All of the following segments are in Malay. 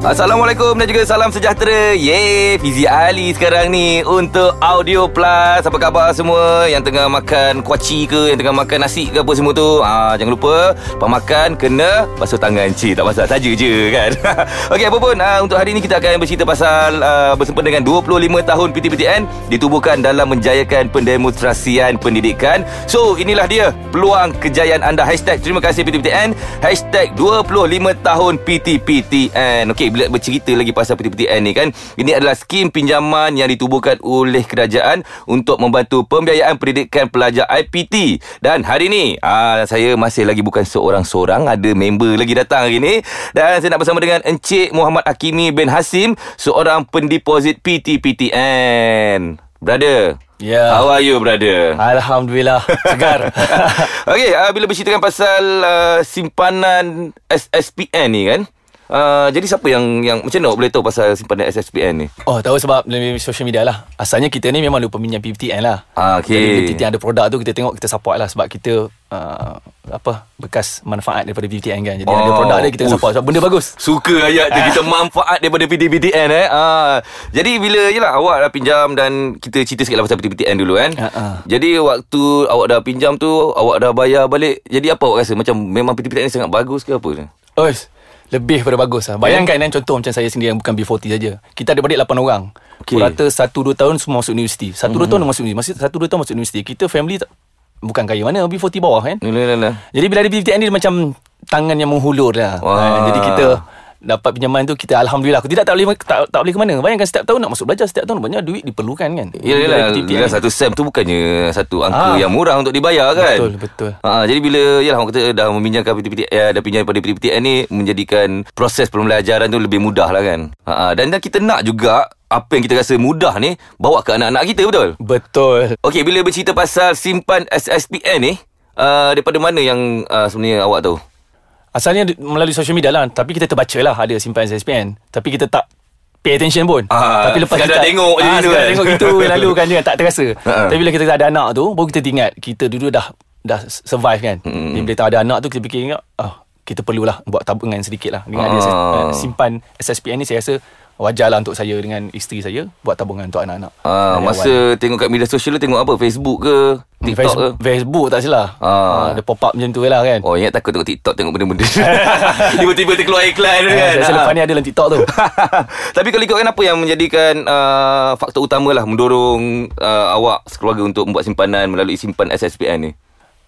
Assalamualaikum dan juga salam sejahtera. Yeay Fizi Ali sekarang ni Untuk Audio Plus. Apa khabar semua? Yang tengah makan kuaci ke? Yang tengah makan nasi ke apa semua tu? Ah, Jangan lupa Pemakan kena Basuh tangan. Cik tak pasal saja je kan? Okey apa pun ah, Untuk hari ni kita akan bercerita pasal ah, Bersempena dengan 25 tahun PTPTN Ditubuhkan dalam menjayakan pendemonstrasian pendidikan. So inilah dia Peluang kejayaan anda. Hashtag terima kasih PTPTN Hashtag 25 tahun PTPTN Okey bila bercerita lagi pasal PTPTN ni kan? Ini adalah skim pinjaman yang ditubuhkan oleh kerajaan untuk membantu pembiayaan pendidikan pelajar IPT dan hari ni aa, saya masih lagi bukan seorang-seorang ada member lagi datang hari ni. Dan saya nak bersama dengan Encik Muhammad Hakimi bin Hasim seorang pendeposit PTPTN brother Ya. How are you, brother? Alhamdulillah Segar. Okey, uh, bila berceritakan pasal uh, simpanan SSPN ni kan, Uh, jadi siapa yang yang macam mana boleh tahu pasal simpanan SSPN ni? Oh tahu sebab Melalui social media lah Asalnya kita ni memang Lupa minyak PPTN lah Ah, okey. Jadi PPTN ada produk tu Kita tengok kita support lah Sebab kita uh, Apa Bekas manfaat daripada PPTN kan Jadi Oh. ada produk dia Kita Uff. support Sebab benda bagus Suka ayat tu kita manfaat daripada PTPTN eh. Ah. Jadi bila yalah awak dah pinjam dan kita cerita sikitlah pasal PTPTN dulu kan. Ha, ha. Jadi waktu awak dah pinjam tu awak dah bayar balik. Jadi apa awak rasa macam memang PTPTN ni sangat bagus ke apa? Oh lebih pada bagus lah Bayangkan kan Contoh macam saya sendiri Yang bukan B40 saja Kita ada balik 8 orang okay. Rata 1-2 tahun Semua masuk universiti 1-2 mm-hmm. tahun masuk universiti Masih 1-2 tahun masuk universiti Kita family tak, Bukan kaya mana B40 bawah kan lah. Jadi bila ada PPTN ni dia macam tangan yang menghulur lah. Wah. Ha, jadi kita dapat pinjaman tu kita alhamdulillah. Aku tidak tak boleh tak, tak boleh ke mana. Bayangkan setiap tahun nak masuk belajar setiap tahun banyak duit diperlukan kan. Ya Bila yalah satu sem tu bukannya satu angka Ah. yang murah untuk dibayar kan? Betul, betul. Ha, jadi bila yalah orang kata dah meminjamkan PTPTN ya, dah pinjam pada PTPTN ni menjadikan proses pembelajaran tu lebih mudah lah kan. Ha, dan, dan kita nak juga apa yang kita rasa mudah ni bawa ke anak-anak kita betul? Betul. Okey bila bercerita pasal simpan SSPN ni uh, daripada mana yang uh, sebenarnya awak tahu? Asalnya melalui social media lah Tapi kita terbaca lah Ada simpan SSPN Tapi kita tak Pay attention pun Ah, Tapi lepas sekadar kita tengok je ah, gitu sekadar kan. tengok gitu Lalu kan dia tak terasa Ha-ha. Tapi bila kita ada anak tu Baru kita ingat Kita dulu dah Dah survive kan. Jadi bila tak ada anak tu Kita fikir ingat ah, Kita perlulah Buat tabungan sedikit lah Dengan Ah. ada uh, simpan SSPN ni Saya rasa Wajar lah untuk saya Dengan isteri saya Buat tabungan untuk anak-anak Dari masa awal. tengok kat media sosial tu tengok apa? Facebook ke? TikTok ke? Facebook, Facebook tak salah Ah. Ada pop up macam tu lah kan Oh ingat takut tengok TikTok Tengok benda-benda Tiba-tiba terkeluar iklan tu Ah, kan Saya rasa lepas ni ada dalam TikTok tu Tapi kalau ikutkan apa yang menjadikan uh, Faktor utama lah Mendorong uh, awak sekeluarga Untuk membuat simpanan Melalui simpan SSPN ni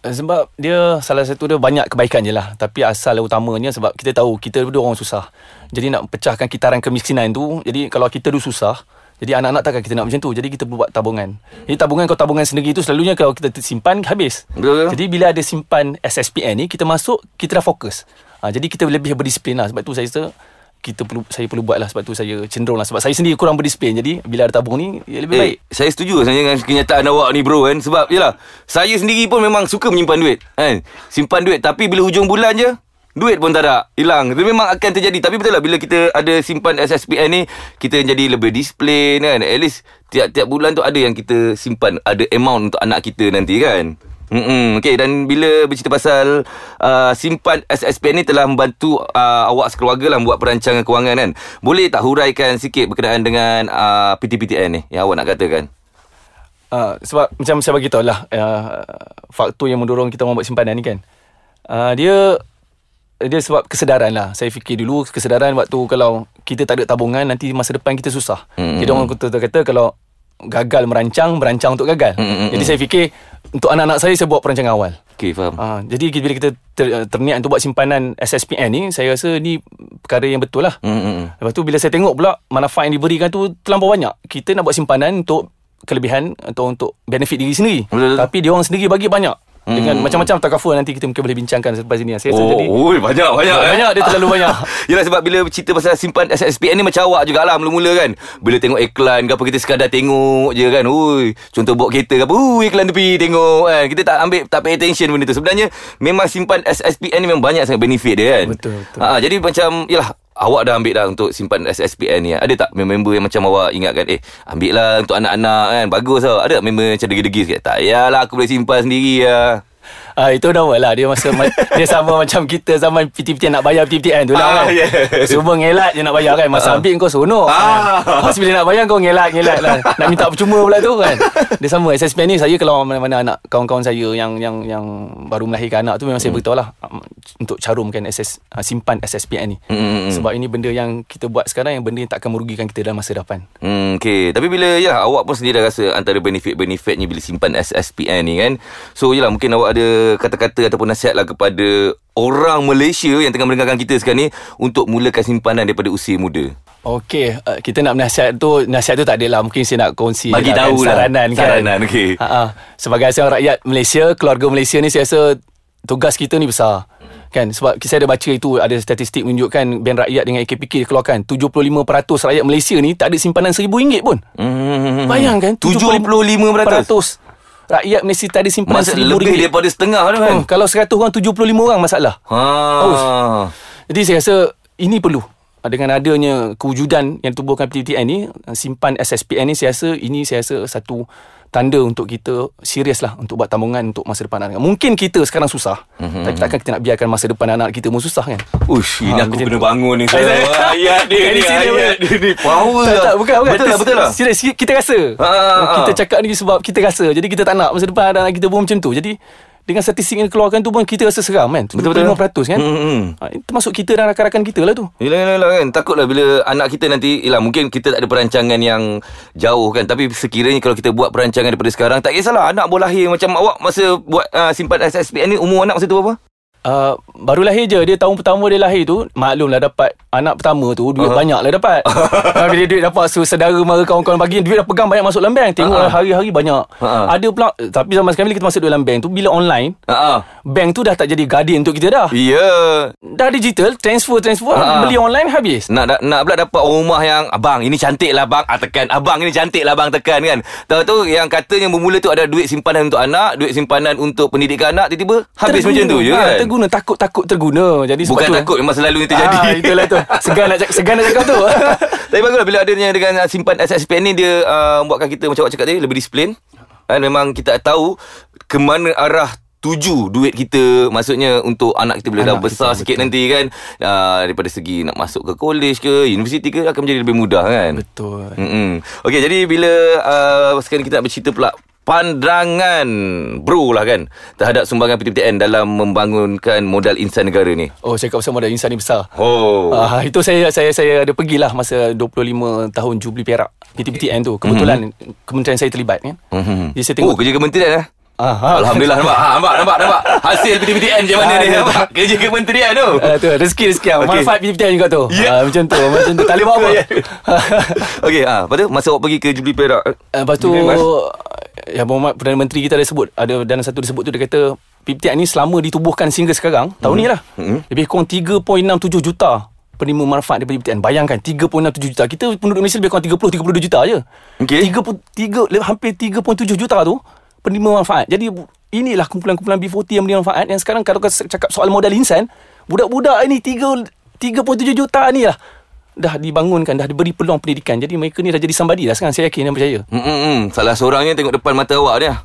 Sebab dia salah satu dia banyak kebaikan je lah. Tapi asal utamanya sebab kita tahu kita dulu orang susah. Jadi nak pecahkan kitaran kemiskinan tu Jadi kalau kita dulu susah Jadi anak-anak takkan kita nak macam tu. Jadi kita buat tabungan. Jadi tabungan kalau tabungan sendiri tu Selalunya kalau kita simpan habis. Betul. Jadi bila ada simpan SSPN ni Kita masuk kita dah fokus. Ha, Jadi kita lebih berdisiplin lah. Sebab tu saya rasa kita perlu saya perlu buat lah sebab tu saya cenderung lah sebab saya sendiri kurang berdisiplin. Jadi bila ada tabung ni ya lebih baik. Eh, saya setuju sebenarnya dengan kenyataan awak ni bro kan? Sebab yelah Saya sendiri pun memang suka menyimpan duit kan? Simpan duit Tapi bila hujung bulan je Duit pun tak ada Hilang. Itu memang akan terjadi. Tapi betul lah Bila kita ada simpan SSPN ni Kita jadi lebih disiplin kan? At least Tiap-tiap bulan tu ada yang kita simpan Ada amount untuk anak kita nanti kan Mm-mm. Okay dan bila bercerita pasal uh, simpan SSPN ni telah membantu uh, awak sekeluarga lah buat perancangan kewangan kan. Boleh tak huraikan sikit berkenaan dengan uh, PTPTN ni yang awak nak katakan? Uh, sebab macam saya bagi tahu lah uh, faktor yang mendorong kita membuat simpanan ni kan. Uh, dia dia sebab kesedaran lah. Saya fikir dulu kesedaran waktu kalau kita tak ada tabungan nanti masa depan kita susah. Mm-hmm. Jadi orang kata, kata kalau gagal merancang, merancang untuk gagal. Mm-mm. Jadi saya fikir untuk anak-anak saya saya buat perancangan awal. Okay faham. Uh, jadi bila kita ter, terniat untuk buat simpanan SSPN ni, saya rasa ni perkara yang betul lah. Mm-mm. Lepas tu bila saya tengok pula manfaat yang diberikan tu terlampau banyak. Kita nak buat simpanan untuk kelebihan atau untuk benefit diri sendiri. Betul. Tapi dia orang sendiri bagi banyak. Dengan macam-macam takaful nanti kita mungkin boleh bincangkan selepas ini. Saya rasa Oh, jadi oh, banyak banyak eh. banyak dia terlalu banyak. Yelah sebab bila cerita pasal simpan SSPN ni macam awak jugalah mula-mula kan. Bila tengok iklan ke apa kita sekadar tengok je kan. Ui, contoh bawa kereta ke apa. Ui, iklan tepi tengok kan. Kita tak ambil tak pay attention benda tu. Sebenarnya memang simpan SSPN ni memang banyak sangat benefit dia kan. Betul, betul. Ha, jadi macam yalah awak dah ambil dah untuk simpan SSPN ni. Ada tak member yang macam awak ingatkan eh ambil lah untuk anak-anak kan. Bagus tau. Ada tak member macam degi-degi sikit? Tak yalah aku boleh simpan sendiri lah. Ah itu dah lah dia masa ma- dia sama macam kita zaman PTPTN nak bayar PTPTN tu Ah, lah kan. yeah. Semua ngelak je nak bayar kan. Masa ambil kau seronok. Ah. Kan? Pas bila nak bayar kau ngelak-ngelak lah. Nak minta percuma pula tu kan. Dia sama SSPN ni saya kalau mana-mana anak kawan-kawan saya yang yang yang baru melahirkan anak tu memang saya beritahu lah um, untuk carumkan SS uh, simpan SSPN ni. Mm-mm. Sebab ini benda yang kita buat sekarang yang benda yang tak akan merugikan kita dalam masa depan. Hmm, okay. Tapi bila ya awak pun sendiri dah rasa antara benefit-benefitnya bila simpan SSPN ni kan. So yalah mungkin awak ada kata-kata ataupun nasihat lah kepada orang Malaysia yang tengah mendengarkan kita sekarang ni untuk mulakan simpanan daripada usia muda. Okey, uh, kita nak nasihat tu nasihat tu tak adalah mungkin saya nak kongsi Bagi lah tahu kan, lah. saranan kan. Saranan, okey. Ha ah. Sebagai seorang rakyat Malaysia, keluarga Malaysia ni saya rasa tugas kita ni besar. Kan sebab saya ada baca itu ada statistik menunjukkan Bank Rakyat dengan AKPK keluarkan 75% rakyat Malaysia ni tak ada simpanan RM1000 pun. Hmm. Bayangkan 75%. Rakyat Malaysia tak ada simpanan Masa RM1000. lebih daripada setengah tu kan. Oh, kalau 100 orang 75 orang masalah. Ha. Oh. Jadi saya rasa ini perlu dengan adanya kewujudan yang tubuhkan PTTN ni simpan SSPN ni saya rasa ini saya rasa satu tanda untuk kita serius lah untuk buat tabungan untuk masa depan anak. Mungkin kita sekarang susah mm-hmm. tapi takkan kita nak biarkan masa depan anak kita pun susah kan. Ush, ini Ha, aku macam kena tu. bangun ni. Ayat dia ni. Ayat betul. dia ni. Power tak, lah. tak, bukan, bukan. Betul lah, betul lah. Serius, kita rasa. Ha, ha, ha. Kita cakap ni sebab kita rasa. Jadi kita tak nak masa depan anak kita pun macam tu. Jadi dengan statistik yang dikeluarkan tu pun kita rasa seram kan. Betul-betul. 75% kan. Hmm, termasuk kita dan rakan-rakan kita lah tu. Yelah, yelah, yelah kan Takutlah bila anak kita nanti Yelah mungkin kita tak ada perancangan yang Jauh kan Tapi sekiranya kalau kita buat perancangan daripada sekarang Tak kisahlah Anak boleh lahir Macam awak masa buat uh, simpan SSPN ni Umur anak masa tu apa? Uh, baru lahir je. Dia tahun pertama dia lahir tu Maklumlah dapat Anak pertama tu Duit uh-huh. banyak lah dapat. Uh, Bila duit dapat so, Sedara mara kawan-kawan bagi Duit dah pegang banyak masuk dalam bank. Tengok uh-huh. hari-hari banyak. Uh-uh. Ada pula Tapi zaman sekarang Bila kita masuk dalam bank tu Bila online Ha Bank tu dah tak jadi guardian untuk kita dah. Ya. Dah digital Transfer-transfer Uh-uh. Beli online habis. Nak, nak nak pula dapat orang rumah yang Abang ini cantik lah bang. Ah, Tekan. Abang ini cantik lah bang Tekan kan. Tahu tu yang katanya bermula tu Ada duit simpanan untuk anak Duit simpanan untuk pendidikan anak Tiba-tiba habis macam tu je ha, kan Terguna Takut-takut terguna. Jadi Bukan tu, takut Memang selalu itu terjadi Ah, itulah tu. Segan nak, cak- segan nak cakap tu. Tapi baguslah bila adanya dengan uh, simpan SSPN ni dia uh, buatkan kita macam awak cakap tadi lebih disiplin. Dan memang kita tahu ke mana arah tuju duit kita maksudnya untuk anak kita bila dah Anak besar kita, sikit betul. nanti kan? Uh, daripada segi nak masuk ke college ke universiti ke akan menjadi lebih mudah kan? Betul. Mm-mm. Okey jadi bila uh, sekarang kita nak bercerita pula pandangan bro lah kan terhadap sumbangan PTPTN dalam membangunkan modal insan negara ni. Oh saya cakap pasal modal insan ni besar Oh. Ah itu saya saya saya ada pergilah masa 25 tahun Jubli Perak PTPTN tu. Kebetulan mm-hmm. kementerian saya terlibat kan. Mhm. Jadi saya Oh tengok kerja kementerian eh? ah, ha. Alhamdulillah nampak. Ha, nampak nampak nampak. Hasil PTPTN macam mana Ah, ni? Nampak kerja kementerian tu. Ah, tu rezeki rezeki Okey. okay. manfaat PTPTN juga tu. Ya. Ah, macam tu macam tu. Tak boleh buat apa. Okey, ah, lepas tu masa awak pergi ke Jubilee Perak. Ah, Lepas tu Jubilee Mas? Ya Muhammad Perdana Menteri kita ada sebut Ada dalam satu disebut tu Dia kata PPTN ni selama ditubuhkan sehingga sekarang Tahun ni lah. Mhm. Lebih kurang 3.67 juta Penerima manfaat daripada PPTN Bayangkan 3.67 juta. Kita penduduk Malaysia lebih kurang 30-32 juta je. Okey. 3, 3, Hampir 3.7 juta tu Penerima manfaat. Jadi inilah kumpulan-kumpulan B40 yang menerima manfaat. Yang sekarang kalau kau cakap soal modal insan Budak-budak ni 3, 3.7 juta ni lah Dah dibangunkan Dah diberi peluang pendidikan Jadi mereka ni dah jadi somebody dah sekarang Saya yakin dan percaya Hmm, hmm, hmm. Salah seorangnya tengok depan mata awak dia.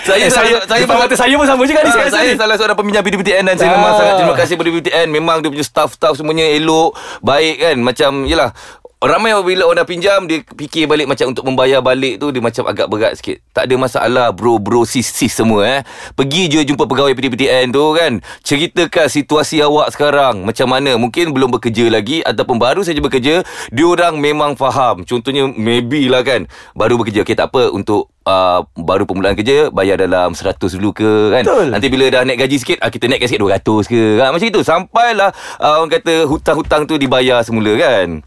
Saya Eh, saya saya depan mata saya pun sama juga ni Ah, saya ni. salah seorang peminjam PDPTN dan saya Ah. memang sangat terima kasih PDPTN. Memang dia punya staff-staff semuanya elok, baik kan. Macam yalah Ramai bila orang dah pinjam Dia fikir balik macam Untuk membayar balik tu Dia macam agak berat sikit. Tak ada masalah Bro-bro sis-sis semua eh. Pergi je jumpa pegawai PTPTN tu kan. Ceritakan situasi awak sekarang. Macam mana? Mungkin belum bekerja lagi Ataupun baru saja bekerja Diorang memang faham. Contohnya Maybe lah kan. Baru bekerja. Okay tak apa. Untuk uh, Baru permulaan kerja Bayar dalam 100 dulu ke kan? Betul. Nanti bila dah naik gaji sikit ah, Kita naikkan sikit 200 ke. Kan? Macam itu. Sampailah uh, Orang kata Hutang-hutang tu dibayar semula kan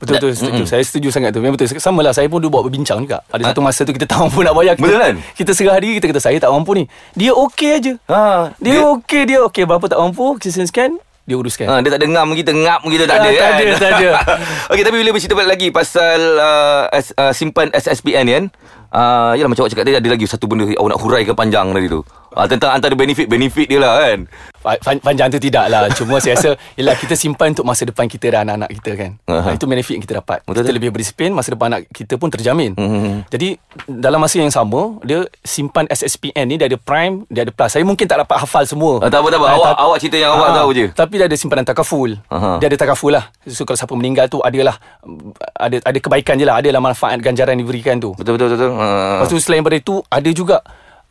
Betul betul setuju. Saya setuju sangat tu. Memang betul. Sama lah saya pun dulu buat berbincang juga. Ada satu masa tu kita tak mampu nak bayar. Kita, Betul kan? Kita serah diri kita kata saya tak mampu ni. Dia okey aja. Ha, Dia, okey dia okey berapa tak mampu kita sekian dia uruskan. Ha, dia tak ada ngam kita ngap kita tak Ah, ada tak kan. ada, tak ada. Okey tapi bila bercerita balik lagi pasal uh, S, uh, simpan SSPN ni kan. Uh, Yalah macam awak cakap tadi Ada lagi satu benda Awak nak huraikan panjang tadi tu uh, Tentang antara benefit-benefit dia lah kan Pan- Panjang tu tidak lah Cuma saya rasa Yelah kita simpan untuk masa depan kita Dan anak-anak kita kan Aha. uh Itu benefit yang kita dapat Betul Kita tak? lebih berdisiplin Masa depan anak kita pun terjamin Mhm. Jadi Dalam masa yang sama Dia simpan SSPN ni Dia ada prime Dia ada plus Saya mungkin tak dapat hafal semua Ah, tak apa, tak apa. Ah, Awak- awak cerita yang awak Ah, tahu je. Tapi dia ada simpanan takaful Aha. Dia ada takaful lah So kalau siapa meninggal tu Adalah Ada ada kebaikan je lah Adalah manfaat ganjaran diberikan tu Betul-betul betul. Uh, Lepas tu selain daripada itu Ada juga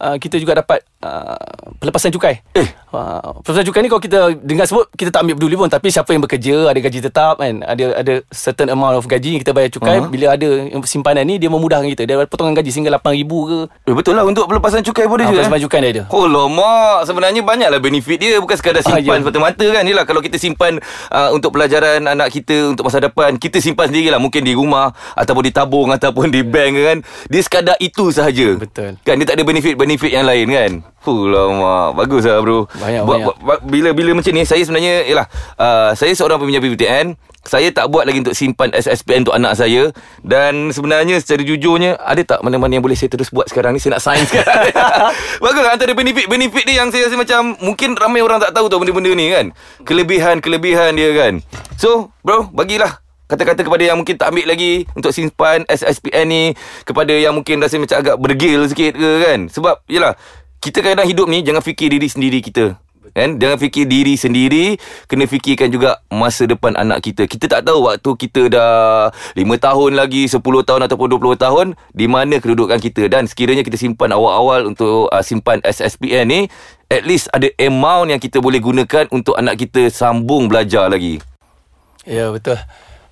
uh, Kita juga dapat uh, Pelepasan cukai Eh. Uh, Pelepasan cukai ni Kalau kita dengar sebut Kita tak ambil peduli pun. Tapi siapa yang bekerja Ada gaji tetap kan Ada ada certain amount of gaji yang Kita bayar cukai Uh-huh. Bila ada simpanan ni Dia memudahkan kita. Dia ada potongan gaji Sehingga RM8,000 ke. Eh, betul lah untuk pelepasan cukai pun dia uh, juga. Pelepasan eh? cukai dia ada. Oh lama. Sebenarnya banyaklah benefit dia Bukan sekadar Ah, simpan ya. semata-mata kan. Yelah kalau kita simpan uh, Untuk pelajaran anak kita Untuk masa depan Kita simpan sendiri lah Mungkin di rumah Ataupun di tabung Ataupun di bank kan. Dia sekadar itu sahaja. Betul. Kan dia tak ada benefit-benefit yang lain kan. Fuh lama. Bagus lah bro Banyak, Buat- banyak. buat- Bila bila macam ni Saya sebenarnya Yelah uh, Saya seorang peminjam PPTN saya tak buat lagi untuk simpan SSPN untuk anak saya. Dan sebenarnya secara jujurnya Ada tak mana-mana yang boleh saya terus buat sekarang ni? Saya nak sign sekarang Bagus lah antara benefit-benefit dia yang saya rasa macam Mungkin ramai orang tak tahu tau benda-benda ni kan? Kelebihan-kelebihan dia kan? So bro bagilah Kata-kata kepada yang mungkin tak ambil lagi Untuk simpan SSPN ni Kepada yang mungkin rasa macam agak berdegil sikit ke kan? Sebab yelah Kita kadang hidup ni Jangan fikir diri sendiri kita. Kan? Jangan fikir diri sendiri Kena fikirkan juga Masa depan anak kita. Kita tak tahu waktu kita dah 5 tahun lagi 10 tahun ataupun 20 tahun Di mana kedudukan kita. Dan sekiranya kita simpan awal-awal Untuk uh, simpan SSPN ni At least ada amount yang kita boleh gunakan Untuk anak kita sambung belajar lagi. Ya betul.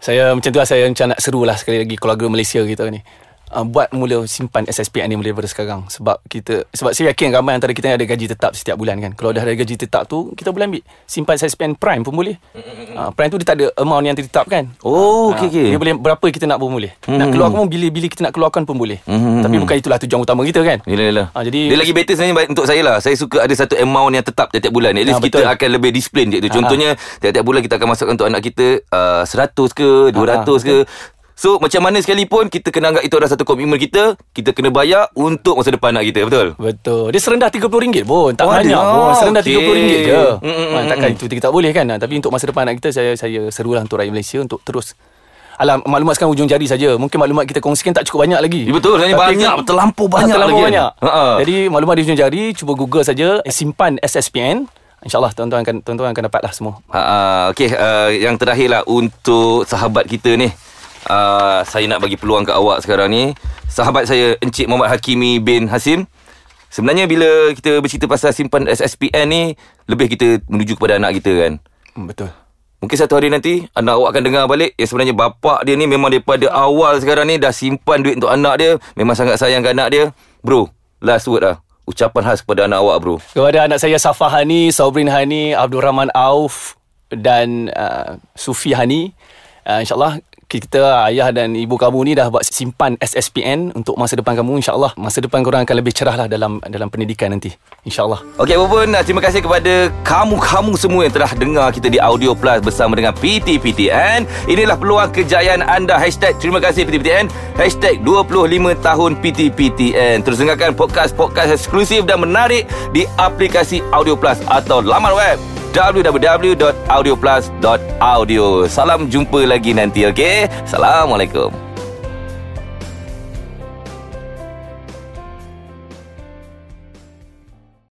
Saya macam tu lah Saya macam nak seru lah Sekali lagi keluarga Malaysia kita ni uh, Buat mula simpan SSPN ni Mula daripada sekarang. Sebab kita Sebab saya yakin ramai antara kita yang Ada gaji tetap setiap bulan kan. Kalau dah ada gaji tetap tu Kita boleh ambil. Simpan SSPN Prime pun boleh. Uh, Prime tu dia tak ada amount yang ditetapkan Oh, Ah, okey, okey. Dia boleh berapa kita nak pun boleh. Nak Hmm. keluarkan pun Bila-bila kita nak keluarkan pun boleh. Hmm, Tapi bukan itulah tujuan utama kita kan. Yelah, yelah. Ah, jadi- Dia lagi better sebenarnya untuk saya lah. Saya suka ada satu amount yang tetap tiap-tiap bulan. At least Ah, kita akan lebih disiplin je. Tu. Contohnya tiap-tiap bulan kita akan masukkan untuk anak kita uh, 100 ke 200 Ah, ke So macam mana sekalipun Kita kena anggap itu adalah satu komitmen kita Kita kena bayar untuk masa depan anak kita Betul? Betul Dia serendah RM30 pun Tak Oh, banyak pun Serendah Okey. RM30 je Mm, mm, ha, Takkan itu kita tak boleh kan ha, Tapi untuk masa depan anak kita Saya saya serulah untuk rakyat Malaysia Untuk terus Alam maklumat sekarang ujung jari saja. Mungkin maklumat kita kongsikan tak cukup banyak lagi. Ya, betul. Sebenarnya Tapi banyak, kan- terlampau banyak terlampau lagi kan? banyak. Ha-ha. Jadi maklumat di ujung jari cuba Google saja eh, simpan SSPN. InsyaAllah tuan-tuan akan tuan-tuan akan dapat lah semua. Ha, uh, okay, uh, yang terakhir lah untuk sahabat kita ni. Uh, saya nak bagi peluang ke awak sekarang ni. Sahabat saya Encik Muhammad Hakimi bin Hasim. Sebenarnya bila kita bercerita pasal simpan SSPN ni, lebih kita menuju kepada anak kita kan. Hmm, betul. Mungkin satu hari nanti anak awak akan dengar balik ya sebenarnya bapak dia ni memang daripada awal sekarang ni dah simpan duit untuk anak dia, memang sangat sayang ke anak dia. Bro, last word lah. Ucapan khas kepada anak awak bro. Kepada anak saya Safa Hani, Sobrin Hani, Abdul Rahman Auf dan uh, Sufi Hani. Uh, InsyaAllah kita ayah dan ibu kamu ni dah buat simpan SSPN untuk masa depan kamu insyaAllah masa depan korang akan lebih cerah lah dalam dalam pendidikan nanti insyaAllah Okey apapun terima kasih kepada kamu-kamu semua yang telah dengar kita di Audio Plus bersama dengan PTPTN. Inilah peluang kejayaan anda. Hashtag terima kasih PTPTN. Hashtag 25 tahun PTPTN. Terus dengarkan podcast-podcast eksklusif dan menarik di aplikasi Audio Plus atau laman web www.audioplus.audio. Salam jumpa lagi nanti okey. Assalamualaikum.